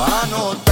anota.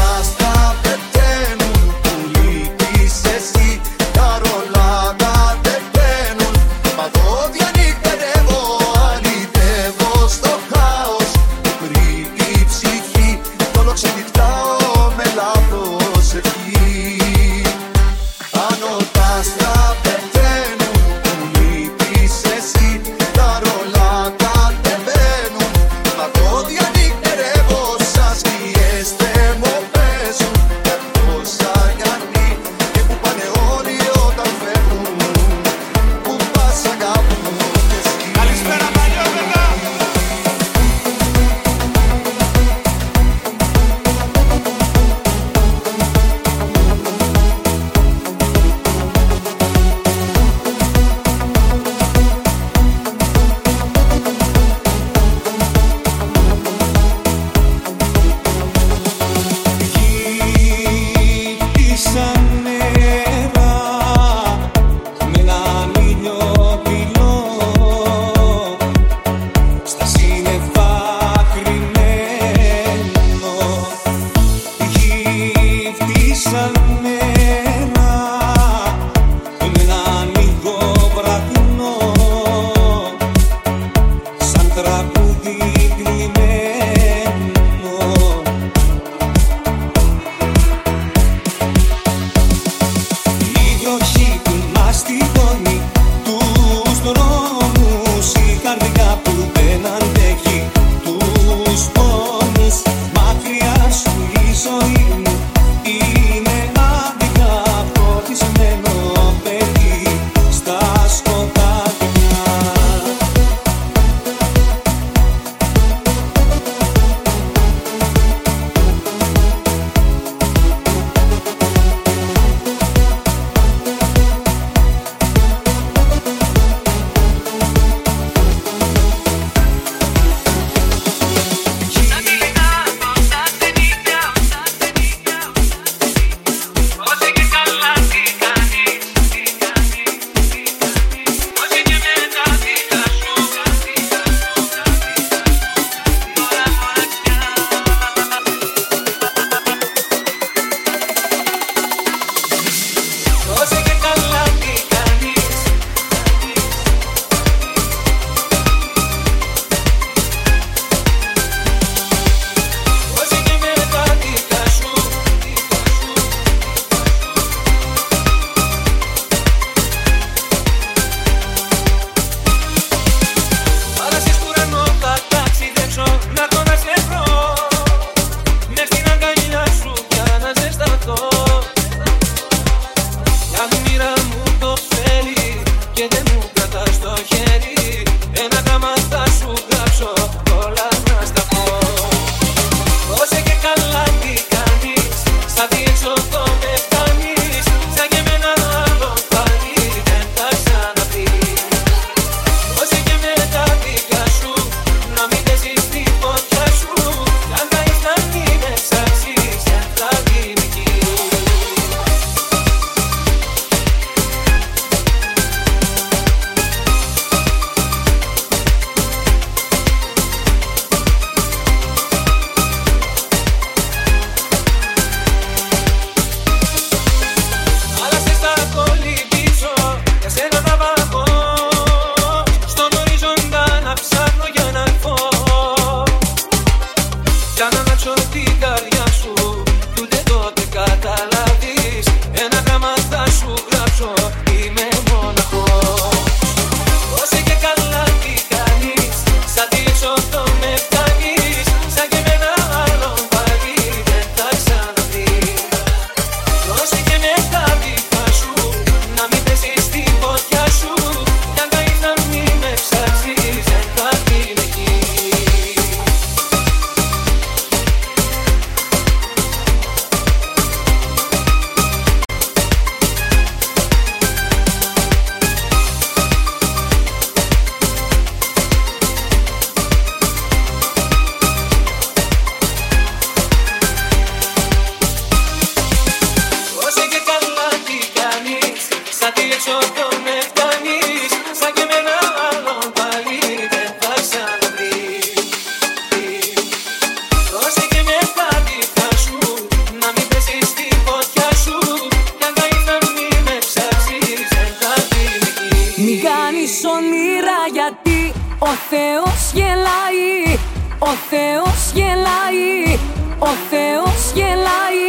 Θεός γελάει, ο Θεός γελάει, ο Θεός γελάει,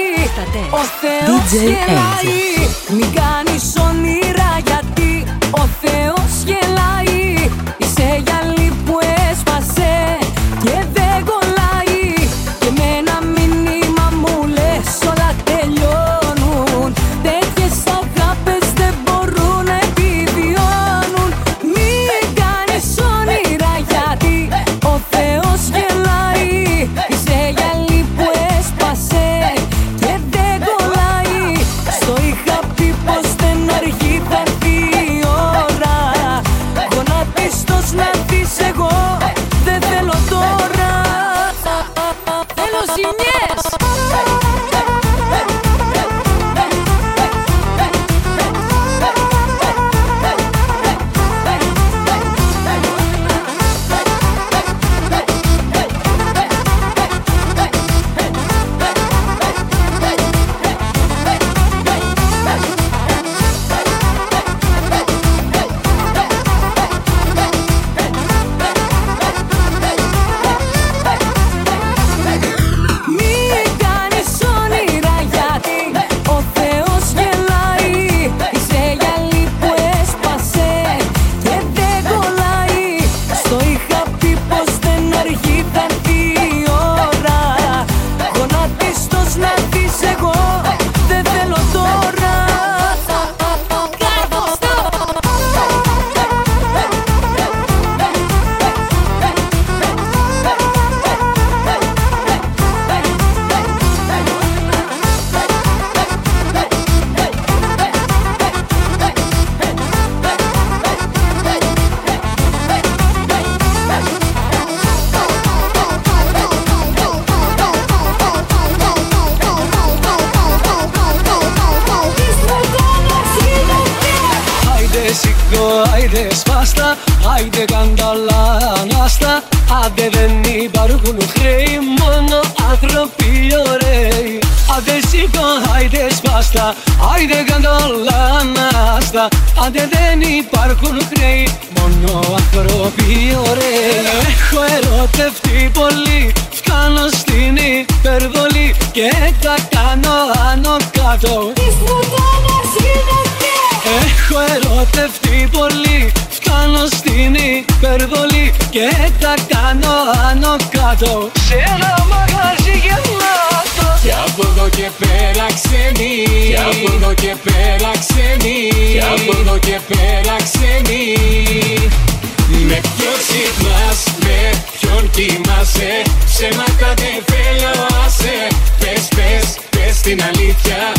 ο Θεός γελάει. Μην κάνεις όνειρα γιατί ο Θεός Άιντε κανταλά ανάστα. Άντε δεν υπάρχουν χρέη Μόνο άνθρωποι ωραίοι. Άντε σηκώ, άιντε σπάστα. Άιντε κανταλά ανάστα. Άντε δεν υπάρχουν χρέη Μόνο άνθρωποι ωραίοι. Έχω ερωτευτεί πολύ Φτάνω στην υπερβολή Και τα κάνω άνω κάτω. Έχω ερωτευτεί πολύ Φτάνω στην υπερβολή Και τα κάνω άνω κάτω. Σε ένα μαγαζί γεμάτο. Κι από εδώ και πέρα ξένοι Κι από εδώ και πέρα ξένοι Κι από εδώ και πέρα ξένοι Με ποιον ξυπνάς, με ποιον κοιμάσαι. Ψέματα δεν θέλω άσε. Πες, πες, πες την αλήθεια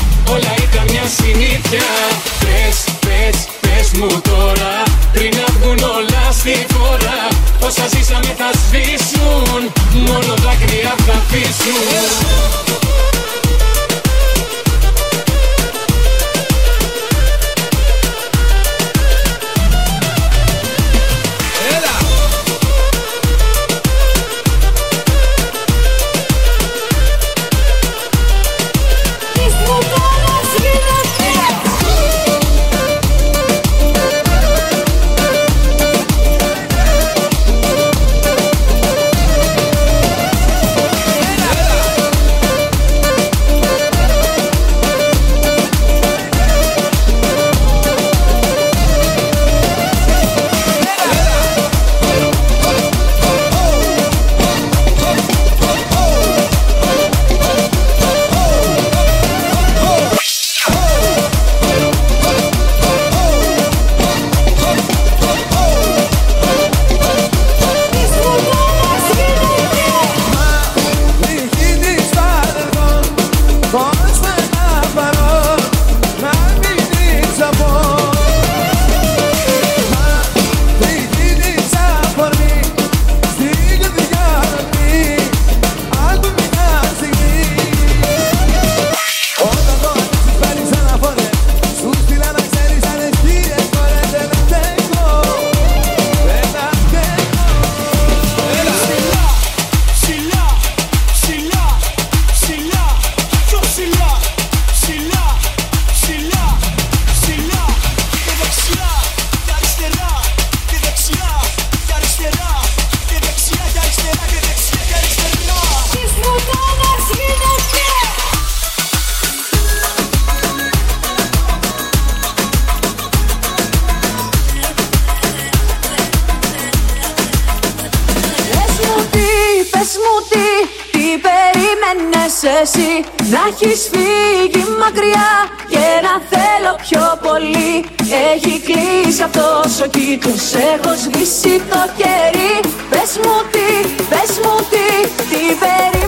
εσύ Να έχεις φύγει μακριά και να θέλω πιο πολύ. Έχει κλείσει αυτός ο κύκλος, έχω σβήσει το κερί. Πες μου τι, πες μου τι, τι περίμενες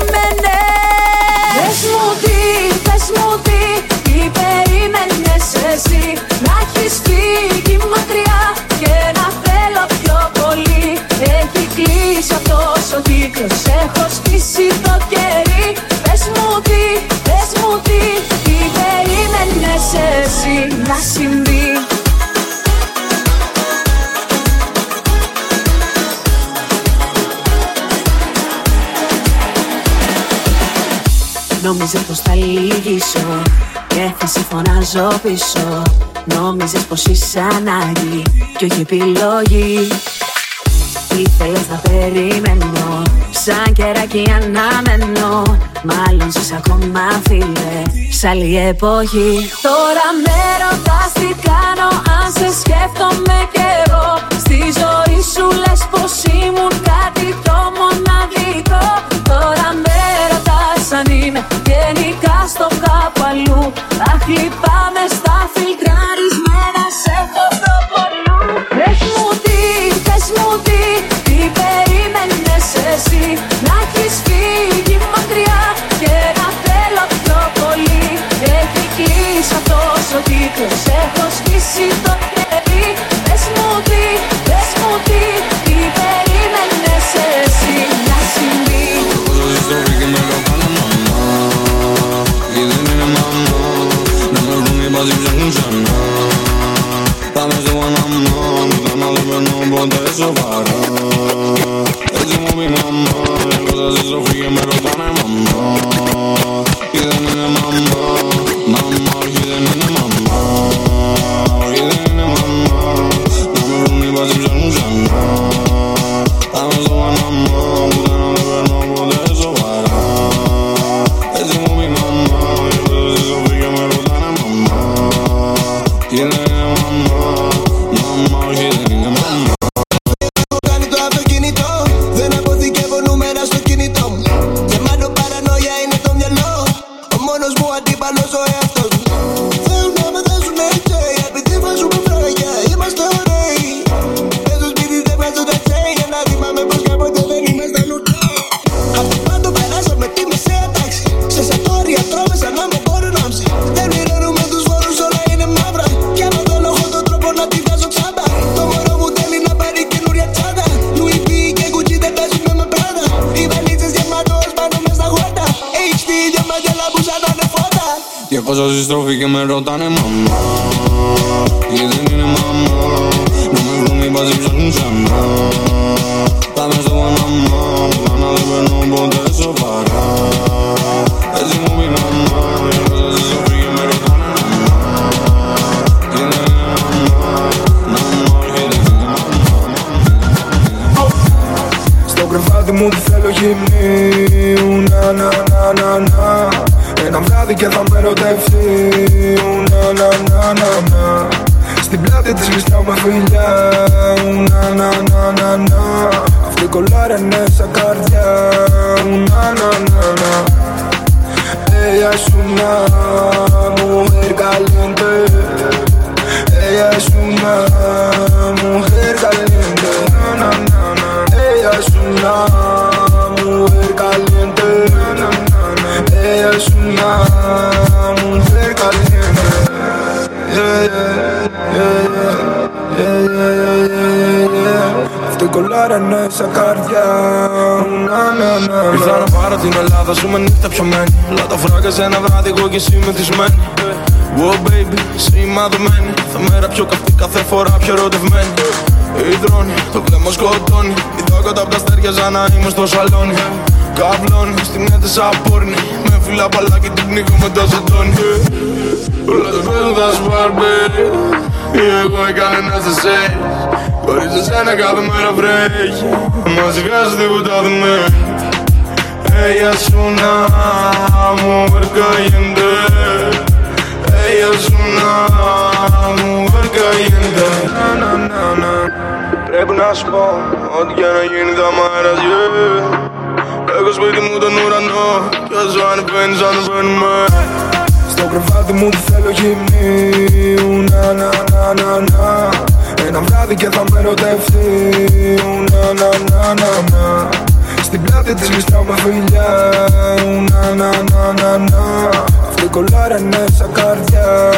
Νόμιζες πως θα λύγησω και θα σε φωνάζω πίσω. Νόμιζες πως είσαι ανάγκη και όχι επιλογή. Ήθελες να περιμένω Σαν κεράκι αναμένω. Μάλλον ζεις ακόμα φίλε Σ' άλλη εποχή. Τώρα με ρωτάς τι κάνω Αν σε σκέφτομαι κι εγώ. Στη ζωή σου λες πως ήμουν κάτι το μοναδικό. Τώρα με σαν είμαι γενικά στο κάπαλου Αχ λυπάμαι. Imposible funcionar Dame ese buen amor Mi cama de no puede separar Es mi mamá Las cosas se sofían pero con el mamá πάσα στη στροφή και με ρωτάνε μαμά. Γιατί δεν είναι μαμά. Να με βρουν οι μπαζί ψάχνουν ξανά. Πάμε στο Παναμά. Μάνα δεν παίρνω ποτέ σοβαρά. Έτσι μου πει μαμά. Πάσα στη και με ρωτάνε μαμά. Γιατί είναι μαμά. Να μου έρχεται μαμά Στο κρεβάτι μου τη θέλω γυμνή. Να να να να να. Ένα βράδυ και θα με ερωτευτεί Να να να να να. Στην πλάτη της γλιστάω φιλιά. Να να να να. Να Αυτή κολλάρανε σαν καρδιά. Να να να. Να Ella es una mujer caliente Ella es una Αυτή κολλάρανε σαν καρδιά. Να, να, να, να. Ήρθα να πάρω την Ελλάδα σου με νύχτα πιωμένη Αλλά τα φράγκα σε ένα βράδυ εγώ και εσύ μεθυσμένη. Wow baby, είσαι η μαδεμένη Θα μέρα πιο καυτή κάθε φορά πιο ερωτευμένη. Υδρώνει, το βλέμμα σκοτώνει. Είδα κάτω απ' τα αστέρια σαν να είμαι στο σαλόνι. Καβλώνει, στην έντεσα πόρνη. Με φύλλα παλάκι του πνίγω με το ζετώνει Όλα τα παίζουν θα σου μπαρμπέρι Ή εγώ ή κανένας δεν σε Χωρίς εσένα κάθε μέρα βρέχει. Μας σιγάζει τίποτα δεν με. Ella es una mujer caliente Ella es una mujer caliente να, να, να, να. Πρέπει να σου πω Ό,τι και να γίνει θα μ' αρέσει ανεβαίνεις, ανεβαίνουμε Στο κρεβάτι μου θέλω γυμνίου Να, να, να, να, να Ένα βράδυ και θα με ερωτευτεί Να, να, να, να, να. Στην πλάτη της με φιλιά. Να, να, να, να, να. Αυτή κολλάρανε σαν καρδιά.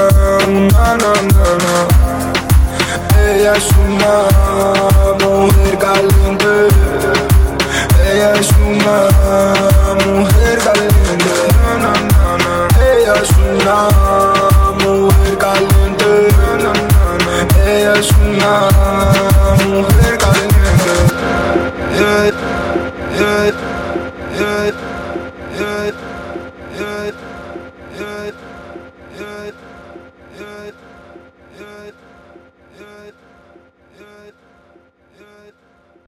Να, να, να, να Ella es una